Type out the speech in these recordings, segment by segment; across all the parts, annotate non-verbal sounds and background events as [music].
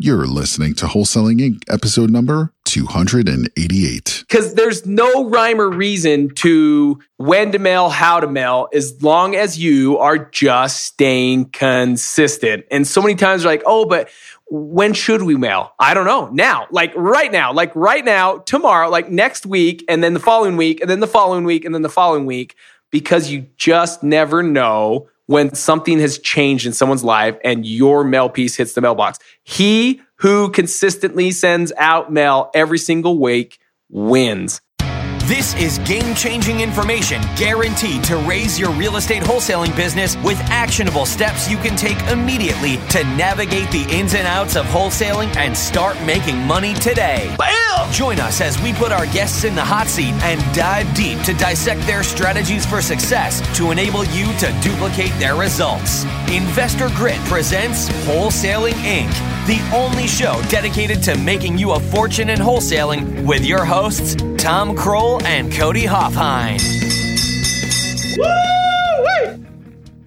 You're listening to Wholesaling Inc., episode number 288. Because there's no rhyme or reason to when to mail, how to mail, as long as you are just staying consistent. And so many times you're like, oh, but when should we mail? I don't know. Now, like right now, like right now, tomorrow, like next week, and then the following week, and then the following week, and then the following week, because you just never know when something has changed in someone's life and your mail piece hits the mailbox. He who consistently sends out mail every single week wins. This is game changing information guaranteed to raise your real estate wholesaling business with actionable steps you can take immediately to navigate the ins and outs of wholesaling and start making money today. Bam! Join us as we put our guests in the hot seat and dive deep to dissect their strategies for success to enable you to duplicate their results. Investor Grit presents Wholesaling Inc., the only show dedicated to making you a fortune in wholesaling with your hosts, Tom Krol and Cody Hofhine.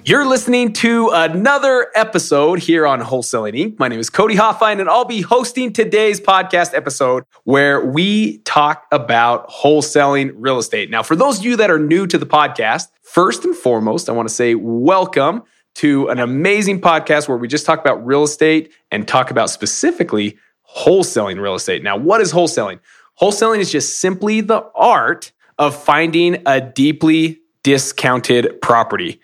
You're listening to another episode here on Wholesaling Inc. My name is Cody Hofhine, and I'll be hosting today's podcast episode where we talk about wholesaling real estate. Now, for those of you that are new to the podcast, first and foremost, I want to say welcome to an amazing podcast where we just talk about real estate and talk about specifically wholesaling real estate. Now, what is wholesaling? Wholesaling is just simply the art of finding a deeply discounted property.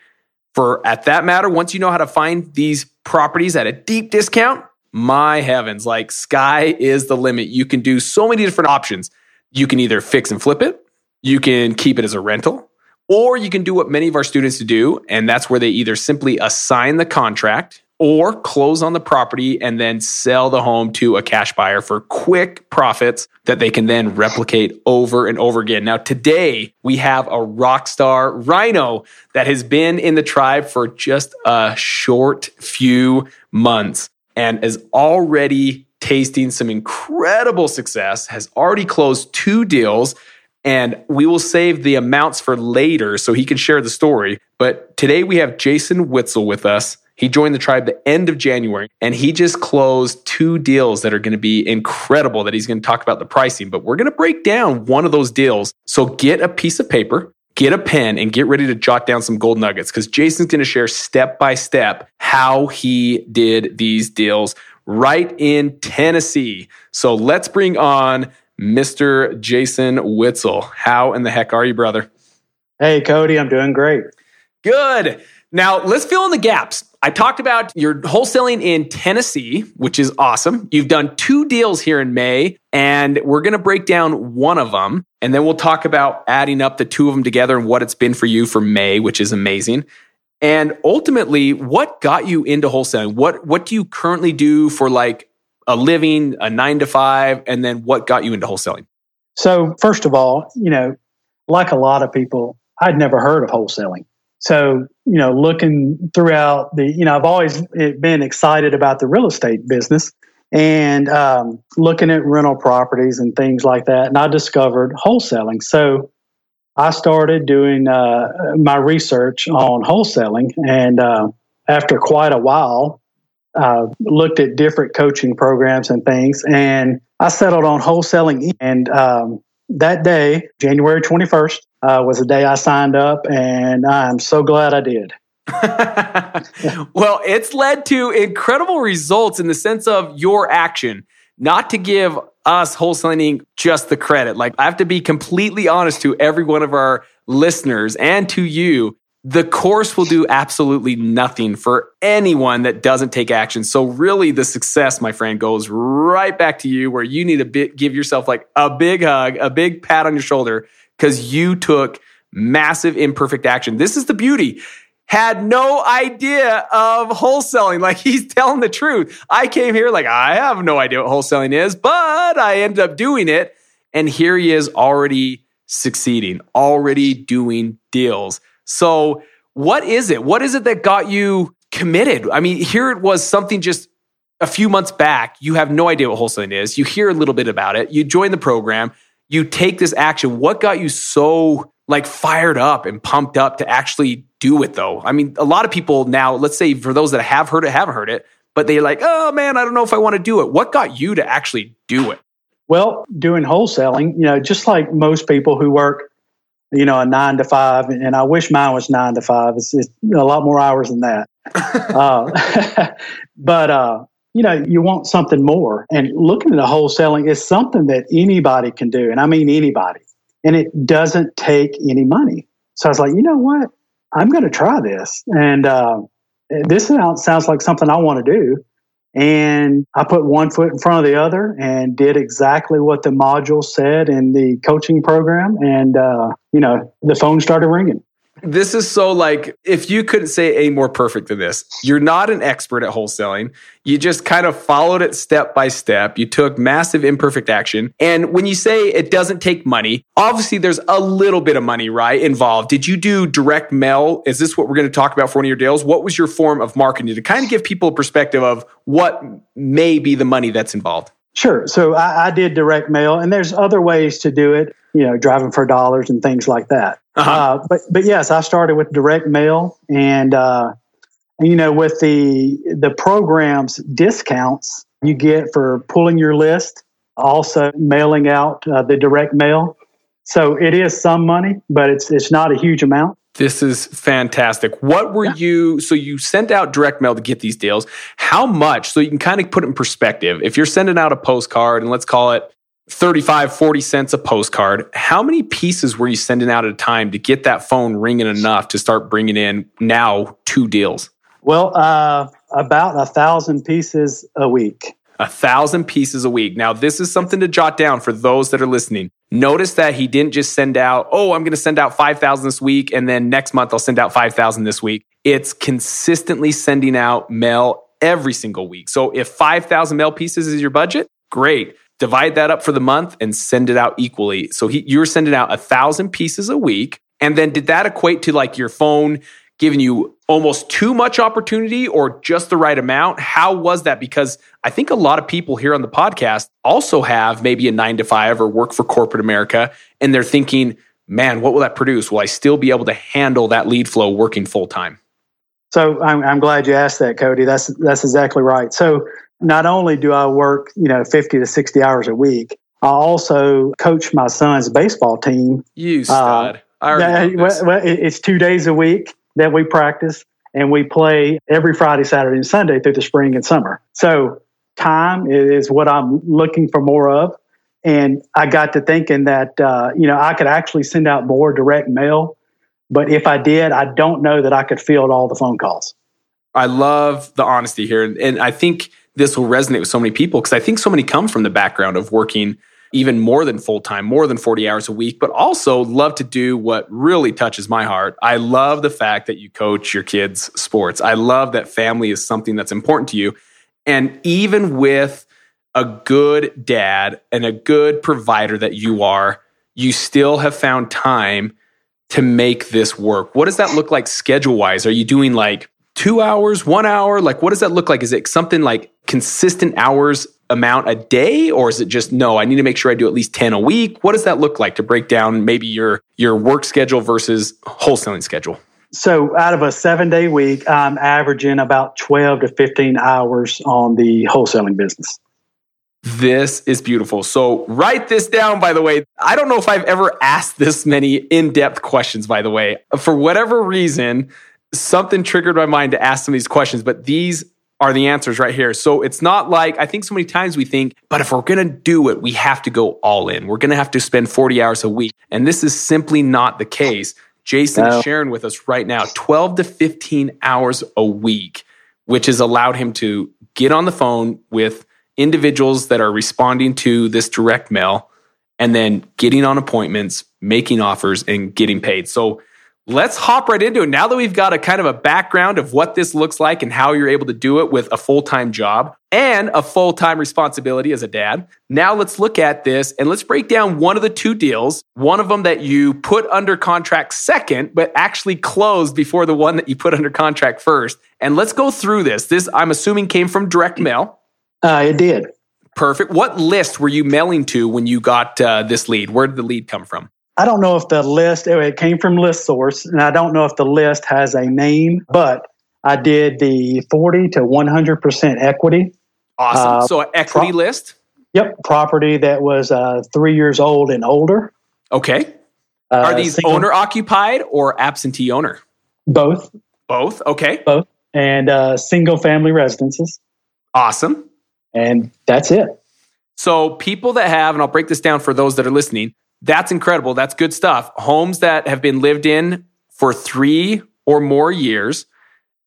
For at that matter, once you know how to find these properties at a deep discount, my heavens, like sky is the limit. You can do so many different options. You can either fix and flip it, you can keep it as a rental, or you can do what many of our students do, and that's where they either simply assign the contract or close on the property and then sell the home to a cash buyer for quick profits that they can then replicate over and over again. Now, today we have a rock star rhino that has been in the tribe for just a short few months and is already tasting some incredible success, has already closed two deals. And we will save the amounts for later so he can share the story. But today we have Jason Witzel with us. He joined the tribe the end of January and he just closed two deals that are going to be incredible that he's going to talk about the pricing, but we're going to break down one of those deals. So get a piece of paper, get a pen and get ready to jot down some gold nuggets because Jason's going to share step by step how he did these deals right in Tennessee. So let's bring on Mr. Jason Witzel. How in the heck are you, brother? Hey, Cody, I'm doing great. Good. Now, let's fill in the gaps. I talked about your wholesaling in Tennessee, which is awesome. You've done two deals here in May, and we're going to break down one of them. And then we'll talk about adding up the two of them together and what it's been for you for May, which is amazing. And ultimately, what got you into wholesaling? What what do you currently do for like a living, a nine to five, and then what got you into wholesaling? So, first of all, you know, like a lot of people, I'd never heard of wholesaling. So, you know, looking throughout the, you know, I've always been excited about the real estate business and um, looking at rental properties and things like that. And I discovered wholesaling. So I started doing uh, my research on wholesaling. And uh, after quite a while, uh, looked at different coaching programs and things. And I settled on wholesaling. And um, that day, January 21st, uh, was the day I signed up, and I'm so glad I did. [laughs] well, it's led to incredible results in the sense of your action. Not to give us wholesaling just the credit. Like, I have to be completely honest to every one of our listeners and to you. The course will do absolutely nothing for anyone that doesn't take action. So, really, the success, my friend, goes right back to you where you need to give yourself like a big hug, a big pat on your shoulder because you took massive imperfect action. This is the beauty. Had no idea of wholesaling. Like [laughs] he's telling the truth. I came here like, I have no idea what wholesaling is, but I ended up doing it. And here he is already succeeding, already doing deals. So, what is it? What is it that got you committed? I mean, here it was something just a few months back. You have no idea what wholesaling is. You hear a little bit about it. You join the program you take this action. What got you so like fired up and pumped up to actually do it though? I mean, a lot of people now, let's say for those that have heard it, haven't heard it, but they're like, oh man, I don't know if I want to do it. What got you to actually do it? Well, doing wholesaling, you know, just like most people who work, you know, a nine to five, and I wish mine was nine to five. It's, it's a lot more hours than that. [laughs] uh, [laughs] but, uh, you know, you want something more. And looking at the wholesaling is something that anybody can do. And I mean anybody. And it doesn't take any money. So I was like, you know what? I'm going to try this. And uh, this sounds like something I want to do. And I put one foot in front of the other and did exactly what the module said in the coaching program. And, uh, you know, the phone started ringing. This is so like, if you couldn't say a more perfect than this, you're not an expert at wholesaling. You just kind of followed it step by step. You took massive imperfect action. And when you say it doesn't take money, obviously there's a little bit of money, right? Involved. Did you do direct mail? Is this what we're going to talk about for one of your deals? What was your form of marketing to kind of give people a perspective of what may be the money that's involved? Sure. So I, I, did direct mail, and there's other ways to do it. You know, driving for dollars and things like that. Uh-huh. Uh, but but yes, I started with direct mail, and uh, you know, with the the programs discounts you get for pulling your list, also mailing out uh, the direct mail. So it is some money, but it's it's not a huge amount. This is fantastic. What were yeah. you? So you sent out direct mail to get these deals. How much? So you can kind of put it in perspective. If you're sending out a postcard, and let's call it 35, 40 cents a postcard, how many pieces were you sending out at a time to get that phone ringing enough to start bringing in now two deals? Well, uh, about a thousand pieces a week. A thousand pieces a week. Now, this is something to jot down for those that are listening. Notice that he didn't just send out, oh, I'm going to send out 5,000 this week, and then next month I'll send out 5,000 this week. It's consistently sending out mail every single week. So if 5,000 mail pieces is your budget, great. Divide that up for the month and send it out equally. So he, you're sending out a thousand pieces a week. And then did that equate to like your phone giving you almost too much opportunity or just the right amount? How was that? Because I think a lot of people here on the podcast also have maybe a nine to five or work for corporate America, and they're thinking, man, what will that produce? Will I still be able to handle that lead flow working full time? So I'm, I'm glad you asked that, Cody. That's that's exactly right. So not only do I work, you know, 50 to 60 hours a week, I also coach my son's baseball team. You stud. Uh, well, it's two days a week that we practice and we play every Friday, Saturday, and Sunday through the spring and summer. So time is what I'm looking for more of. And I got to thinking that, uh, you know, I could actually send out more direct mail. But if I did, I don't know that I could field all the phone calls. I love the honesty here. And I think this will resonate with so many people because I think so many come from the background of working even more than full time, more than 40 hours a week, but also love to do what really touches my heart. I love the fact that you coach your kids' sports. I love that family is something that's important to you. And even with a good dad and a good provider that you are, you still have found time to make this work. What does that look like schedule wise? Are you doing like two hours, one hour? Like, what does that look like? Is it something like consistent hours amount a day or is it just no i need to make sure i do at least 10 a week what does that look like to break down maybe your your work schedule versus wholesaling schedule so out of a seven day week i'm averaging about 12 to 15 hours on the wholesaling business this is beautiful. So, write this down, by the way. I don't know if I've ever asked this many in depth questions, by the way. For whatever reason, something triggered my mind to ask some of these questions, but these are the answers right here. So it's not like I think so many times we think, but if we're going to do it, we have to go all in. We're going to have to spend 40 hours a week. And this is simply not the case. Jason no. is sharing with us right now 12 to 15 hours a week, which has allowed him to get on the phone with individuals that are responding to this direct mail and then getting on appointments, making offers, and getting paid. So Let's hop right into it. Now that we've got a kind of a background of what this looks like and how you're able to do it with a full time job and a full time responsibility as a dad, now let's look at this and let's break down one of the two deals. One of them that you put under contract second, but actually closed before the one that you put under contract first. And let's go through this. This, I'm assuming, came from direct mail. Uh, it did. Perfect. What list were you mailing to when you got uh, this lead? Where did the lead come from? I don't know if the list, it came from ListSource, and I don't know if the list has a name, but I did the 40 to 100% equity. Awesome. Uh, so, equity pro- list? Yep. Property that was uh, three years old and older. Okay. Uh, Are these owner occupied or absentee owner? Both. Both. Okay. Both. And uh, single family residences. Awesome. And that's it. So, people that have, and I'll break this down for those that are listening, that's incredible. That's good stuff. Homes that have been lived in for three or more years,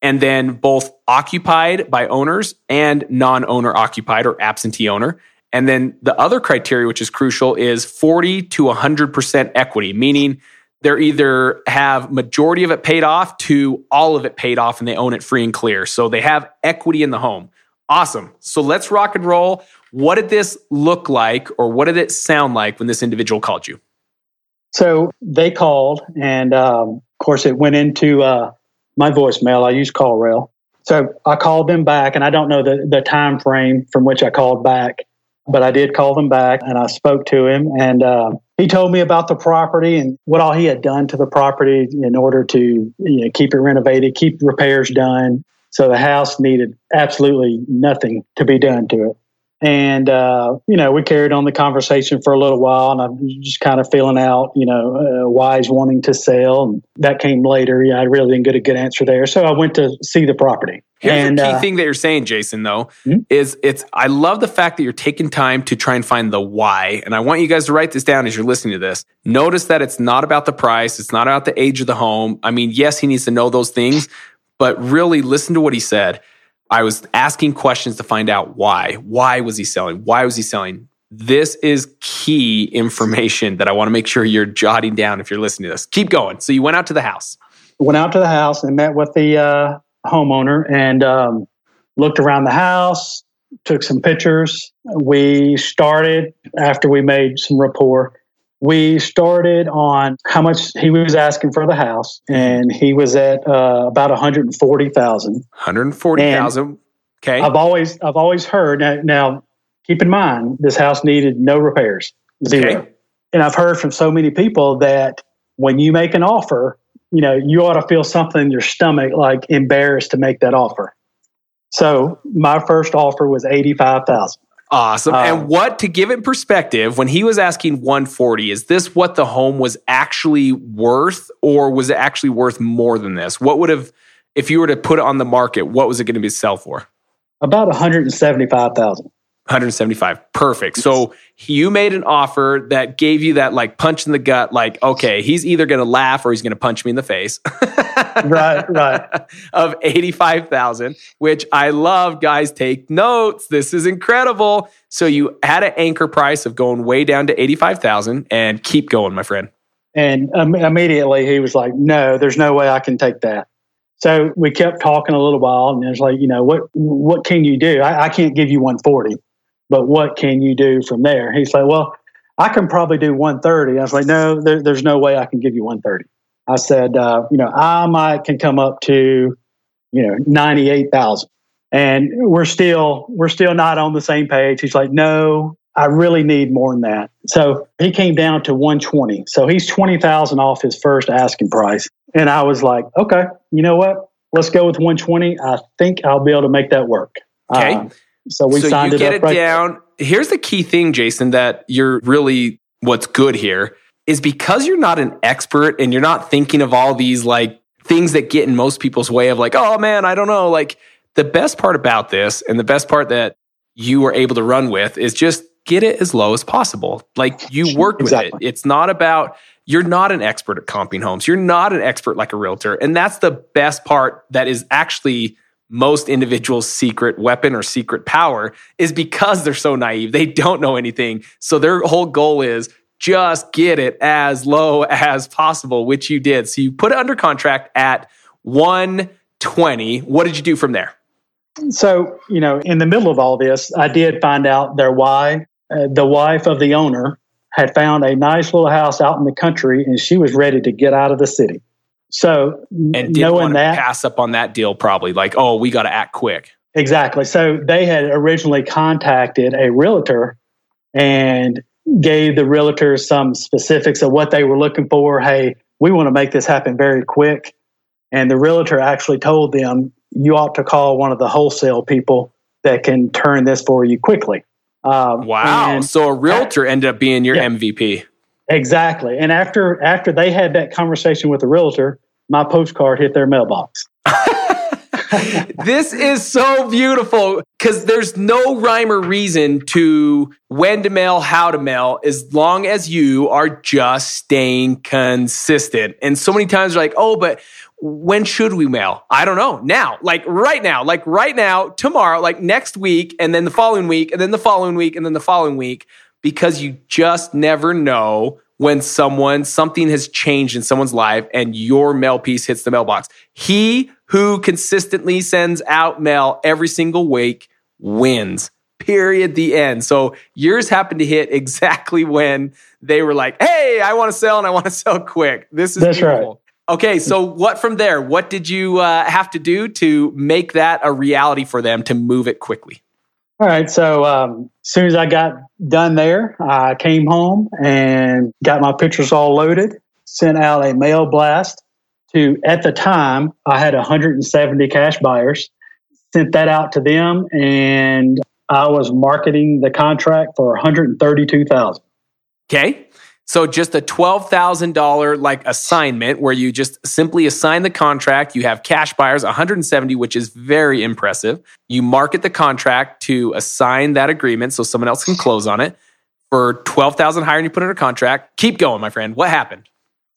and then both occupied by owners and non owner occupied or absentee owner. And then the other criteria, which is crucial, is 40 to 100% equity, meaning they're either have majority of it paid off to all of it paid off and they own it free and clear. So they have equity in the home. Awesome. So let's rock and roll. What did this look like or what did it sound like when this individual called you? So they called, and um, of course, it went into uh, my voicemail. I use CallRail. So I called them back, and I don't know the, the time frame from which I called back, but I did call them back and I spoke to him. And uh, he told me about the property and what all he had done to the property in order to you know, keep it renovated, keep repairs done. So the house needed absolutely nothing to be done to it. And, uh, you know, we carried on the conversation for a little while and I'm just kind of feeling out, you know, uh, why he's wanting to sell. And that came later. Yeah, I really didn't get a good answer there. So I went to see the property. Here's and, the key uh, thing that you're saying, Jason, though, mm-hmm. is it's, I love the fact that you're taking time to try and find the why. And I want you guys to write this down as you're listening to this. Notice that it's not about the price. It's not about the age of the home. I mean, yes, he needs to know those things, but really listen to what he said I was asking questions to find out why. Why was he selling? Why was he selling? This is key information that I want to make sure you're jotting down if you're listening to this. Keep going. So you went out to the house. Went out to the house and met with the uh, homeowner and um, looked around the house, took some pictures. We started after we made some rapport we started on how much he was asking for the house, and he was at uh, about one hundred and forty thousand. One hundred forty thousand. Okay. I've always I've always heard now, now. Keep in mind, this house needed no repairs, zero. Okay. And I've heard from so many people that when you make an offer, you know you ought to feel something in your stomach like embarrassed to make that offer. So my first offer was eighty five thousand. Awesome. Um, and what to give it perspective, when he was asking 140, is this what the home was actually worth, or was it actually worth more than this? What would have, if you were to put it on the market, what was it going to be sell for? About 175,000. 175. Perfect. So you made an offer that gave you that like punch in the gut, like, okay, he's either going to laugh or he's going to punch me in the face. [laughs] right, right. [laughs] Of 85,000, which I love. Guys, take notes. This is incredible. So you had an anchor price of going way down to 85,000 and keep going, my friend. And um, immediately he was like, no, there's no way I can take that. So we kept talking a little while, and it was like, you know, what what can you do? I, I can't give you 140 but what can you do from there? He's like, well, I can probably do 130. I was like, no, there, there's no way I can give you 130. I said, uh, you know, I might can come up to, you know, 98,000. And we're still, we're still not on the same page. He's like, no, I really need more than that. So he came down to 120. So he's 20,000 off his first asking price. And I was like, okay, you know what? Let's go with 120. I think I'll be able to make that work. Okay. Uh, so we so signed you get it, it right down. There. Here's the key thing, Jason, that you're really what's good here is because you're not an expert and you're not thinking of all these like things that get in most people's way of like, oh man, I don't know. Like the best part about this and the best part that you were able to run with is just get it as low as possible. Like you worked with it. It's not about you're not an expert at comping homes. You're not an expert like a realtor. And that's the best part that is actually most individuals' secret weapon or secret power is because they're so naive. They don't know anything. So their whole goal is just get it as low as possible, which you did. So you put it under contract at 120. What did you do from there? So, you know, in the middle of all this, I did find out their why. Uh, the wife of the owner had found a nice little house out in the country and she was ready to get out of the city. So and did knowing that pass up on that deal probably like oh we got to act quick. Exactly. So they had originally contacted a realtor and gave the realtor some specifics of what they were looking for. Hey, we want to make this happen very quick. And the realtor actually told them, you ought to call one of the wholesale people that can turn this for you quickly. Um, wow! So a realtor that, ended up being your yeah, MVP. Exactly. And after after they had that conversation with the realtor, my postcard hit their mailbox. [laughs] this is so beautiful because there's no rhyme or reason to when to mail, how to mail, as long as you are just staying consistent. And so many times you're like, oh, but when should we mail? I don't know. Now, like right now, like right now, tomorrow, like next week, and then the following week, and then the following week, and then the following week, because you just never know when someone, something has changed in someone's life and your mail piece hits the mailbox. He who consistently sends out mail every single week wins. Period. The end. So yours happened to hit exactly when they were like, "Hey, I want to sell and I want to sell quick." This is That's beautiful. Right. Okay, so what from there? What did you uh, have to do to make that a reality for them to move it quickly? All right. So um, as soon as I got done there, I came home and got my pictures all loaded, sent out a mail blast to, at the time, I had 170 cash buyers, sent that out to them, and I was marketing the contract for 132,000. Okay. So just a $12,000 like assignment where you just simply assign the contract. You have cash buyers, 170, which is very impressive. You market the contract to assign that agreement so someone else can close on it for 12,000 higher and you put a contract. Keep going, my friend. What happened?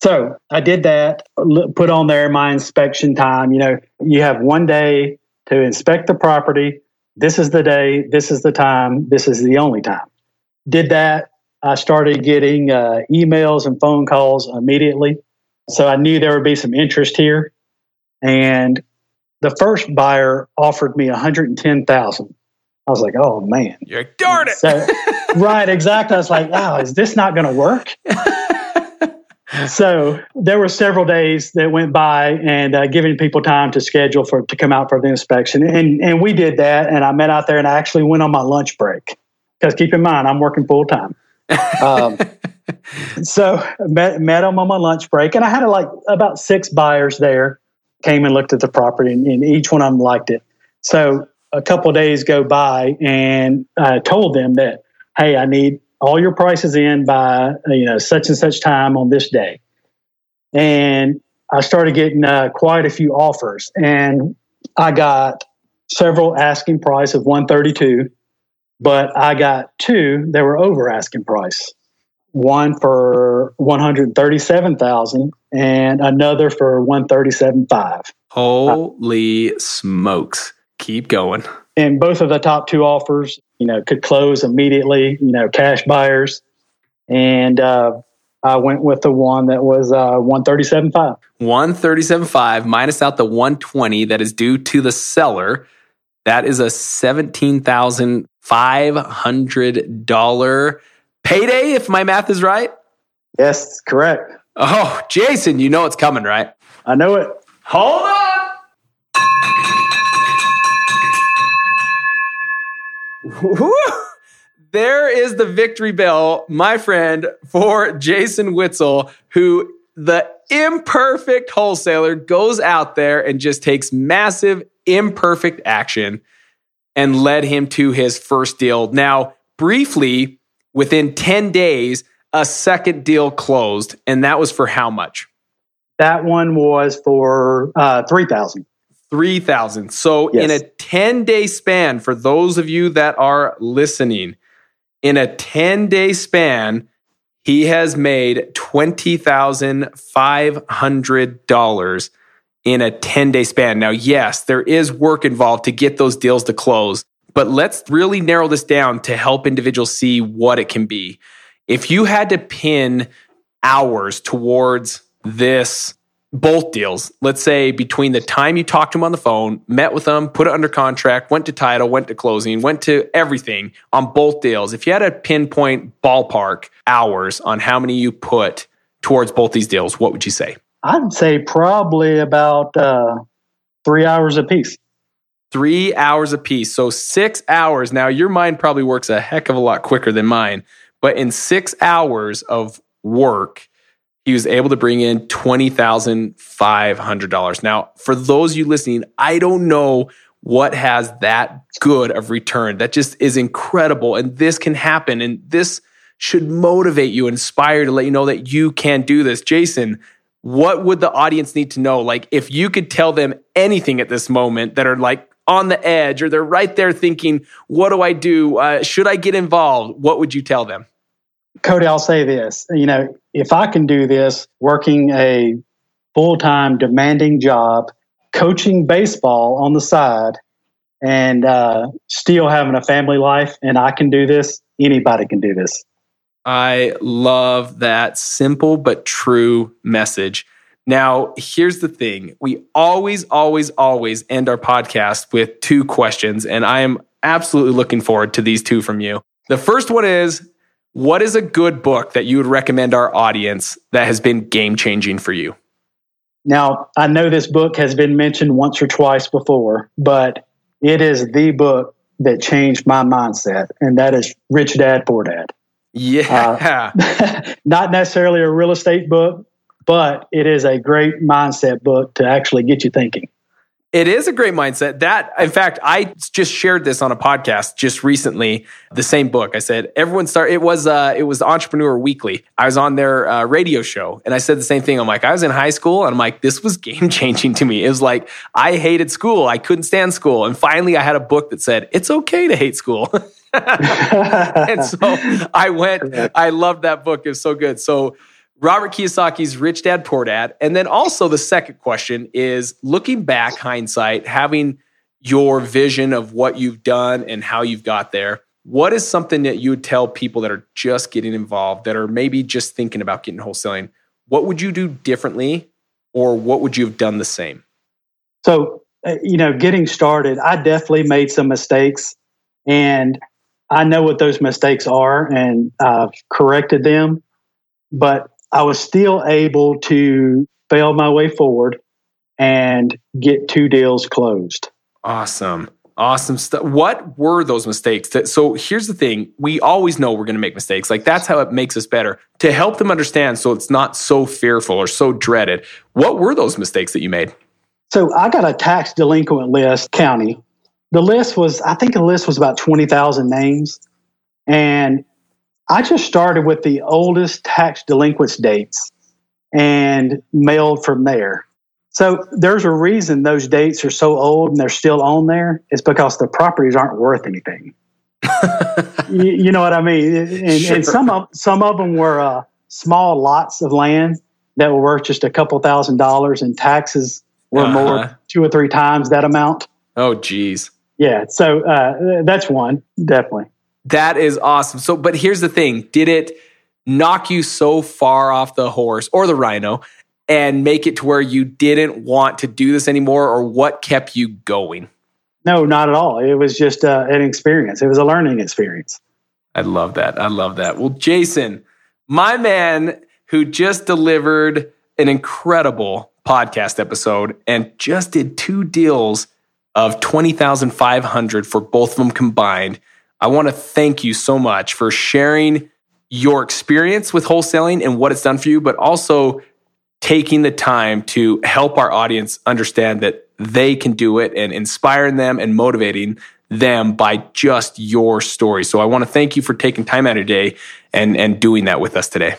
So I did that, put on there my inspection time. You know, you have one day to inspect the property. This is the day, this is the time, this is the only time. Did that, I started getting uh, emails and phone calls immediately. So I knew there would be some interest here. And the first buyer offered me 110000 I was like, oh man. You're like, darn it. So, right, exactly. I was like, wow, is this not going to work? [laughs] so there were several days that went by and uh, giving people time to schedule for to come out for the inspection and and we did that and i met out there and i actually went on my lunch break because keep in mind i'm working full time um, so met, met them on my lunch break, and I had like about six buyers there. Came and looked at the property, and, and each one of them liked it. So a couple days go by, and I told them that, hey, I need all your prices in by you know such and such time on this day, and I started getting uh, quite a few offers, and I got several asking price of 132 but I got two that were over asking price. One for one hundred thirty-seven thousand, and another for one thirty-seven five. Holy uh, smokes! Keep going. And both of the top two offers, you know, could close immediately. You know, cash buyers, and uh, I went with the one that was uh, one thirty-seven five. One thirty-seven five minus out the one twenty that is due to the seller. That is a seventeen thousand $500 payday, if my math is right. Yes, correct. Oh, Jason, you know it's coming, right? I know it. Hold on. there is the victory bell, my friend, for Jason Witzel, who the imperfect wholesaler goes out there and just takes massive imperfect action and led him to his first deal. Now, briefly, within 10 days, a second deal closed, and that was for how much? That one was for uh, 3000 3000 So, yes. in a 10 day span, for those of you that are listening, in a 10 day span, he has made $20,500 in a 10 day span. Now, yes, there is work involved to get those deals to close, but let's really narrow this down to help individuals see what it can be. If you had to pin hours towards this both deals, let's say between the time you talked to them on the phone, met with them, put it under contract, went to title, went to closing, went to everything on both deals. If you had a pinpoint ballpark hours on how many you put towards both these deals, what would you say? I'd say probably about uh, three hours a piece. Three hours a piece. So six hours. Now, your mind probably works a heck of a lot quicker than mine, but in six hours of work, he was able to bring in $20,500. Now, for those you listening, I don't know what has that good of return. That just is incredible. And this can happen. And this should motivate you, inspire to let you know that you can do this. Jason, what would the audience need to know? Like, if you could tell them anything at this moment that are like on the edge or they're right there thinking, what do I do? Uh, should I get involved? What would you tell them? Cody, I'll say this. You know, if I can do this working a full time demanding job, coaching baseball on the side, and uh, still having a family life, and I can do this, anybody can do this. I love that simple but true message. Now, here's the thing we always, always, always end our podcast with two questions, and I am absolutely looking forward to these two from you. The first one is What is a good book that you would recommend our audience that has been game changing for you? Now, I know this book has been mentioned once or twice before, but it is the book that changed my mindset, and that is Rich Dad Poor Dad. Yeah. Uh, [laughs] not necessarily a real estate book, but it is a great mindset book to actually get you thinking. It is a great mindset. That, in fact, I just shared this on a podcast just recently. The same book. I said everyone start. It was uh, it was Entrepreneur Weekly. I was on their uh, radio show, and I said the same thing. I'm like, I was in high school, and I'm like, this was [laughs] game changing to me. It was like I hated school. I couldn't stand school, and finally, I had a book that said it's okay to hate school. [laughs] [laughs] and so I went. I loved that book. It was so good. So Robert Kiyosaki's Rich Dad Poor Dad. And then also the second question is looking back, hindsight, having your vision of what you've done and how you've got there. What is something that you would tell people that are just getting involved, that are maybe just thinking about getting wholesaling? What would you do differently, or what would you have done the same? So, uh, you know, getting started, I definitely made some mistakes, and I know what those mistakes are, and I've corrected them. But I was still able to fail my way forward and get two deals closed. Awesome. Awesome stuff. What were those mistakes? That, so here's the thing. We always know we're going to make mistakes. Like that's how it makes us better to help them understand so it's not so fearful or so dreaded. What were those mistakes that you made? So I got a tax delinquent list county. The list was, I think the list was about 20,000 names. And I just started with the oldest tax delinquents dates and mailed from there. So there's a reason those dates are so old and they're still on there. It's because the properties aren't worth anything. [laughs] you, you, know what I mean? And, sure. and, some of some of them were uh, small lots of land that were worth just a couple thousand dollars, and taxes were uh-huh. more two or three times that amount. Oh, geez. Yeah. So uh, that's one definitely. That is awesome. So, but here's the thing did it knock you so far off the horse or the rhino and make it to where you didn't want to do this anymore, or what kept you going? No, not at all. It was just uh, an experience, it was a learning experience. I love that. I love that. Well, Jason, my man who just delivered an incredible podcast episode and just did two deals of 20,500 for both of them combined. I want to thank you so much for sharing your experience with wholesaling and what it's done for you, but also taking the time to help our audience understand that they can do it and inspiring them and motivating them by just your story. So I want to thank you for taking time out of your day and, and doing that with us today.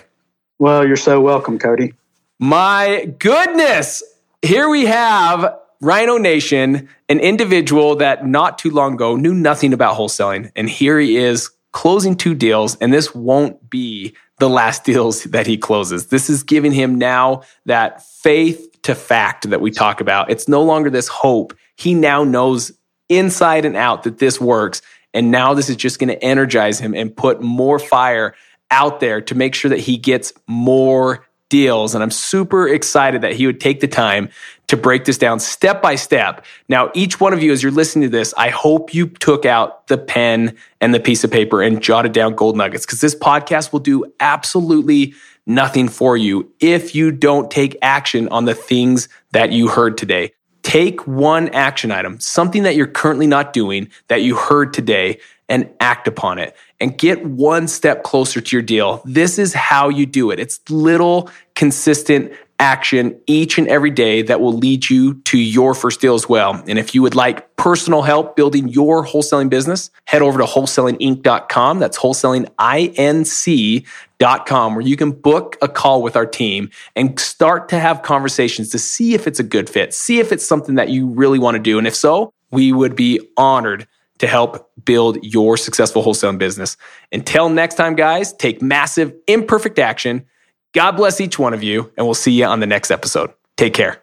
Well, you're so welcome, Cody. My goodness. Here we have Rhino Nation, an individual that not too long ago knew nothing about wholesaling. And here he is closing two deals, and this won't be the last [laughs] deals that he closes. This is giving him now that faith to fact that we talk about. It's no longer this hope. He now knows inside and out that this works. And now this is just going to energize him and put more fire out there to make sure that he gets more deals. And I'm super excited that he would take the time to break this down step by step. Now, each one of you, as you're listening to this, I hope you took out the pen and the piece of paper and jotted down gold nuggets because this podcast will do absolutely nothing for you if you don't take action on the things that you heard today. Take one action item, something that you're currently not doing that you heard today, and act upon it and get one step closer to your deal. This is how you do it. It's little consistent action each and every day that will lead you to your first deal as well. And if you would like personal help building your wholesaling business, head over to wholesalinginc.com. That's wholesalinginc.com, where you can book a call with our team and start to have conversations to see if it's a good fit, see if it's something that you really want to do. And if so, we would be honored to help build your successful wholesaling business. Until next time, guys, take massive, imperfect action God bless each one of you, and we'll see you on the next episode. Take care.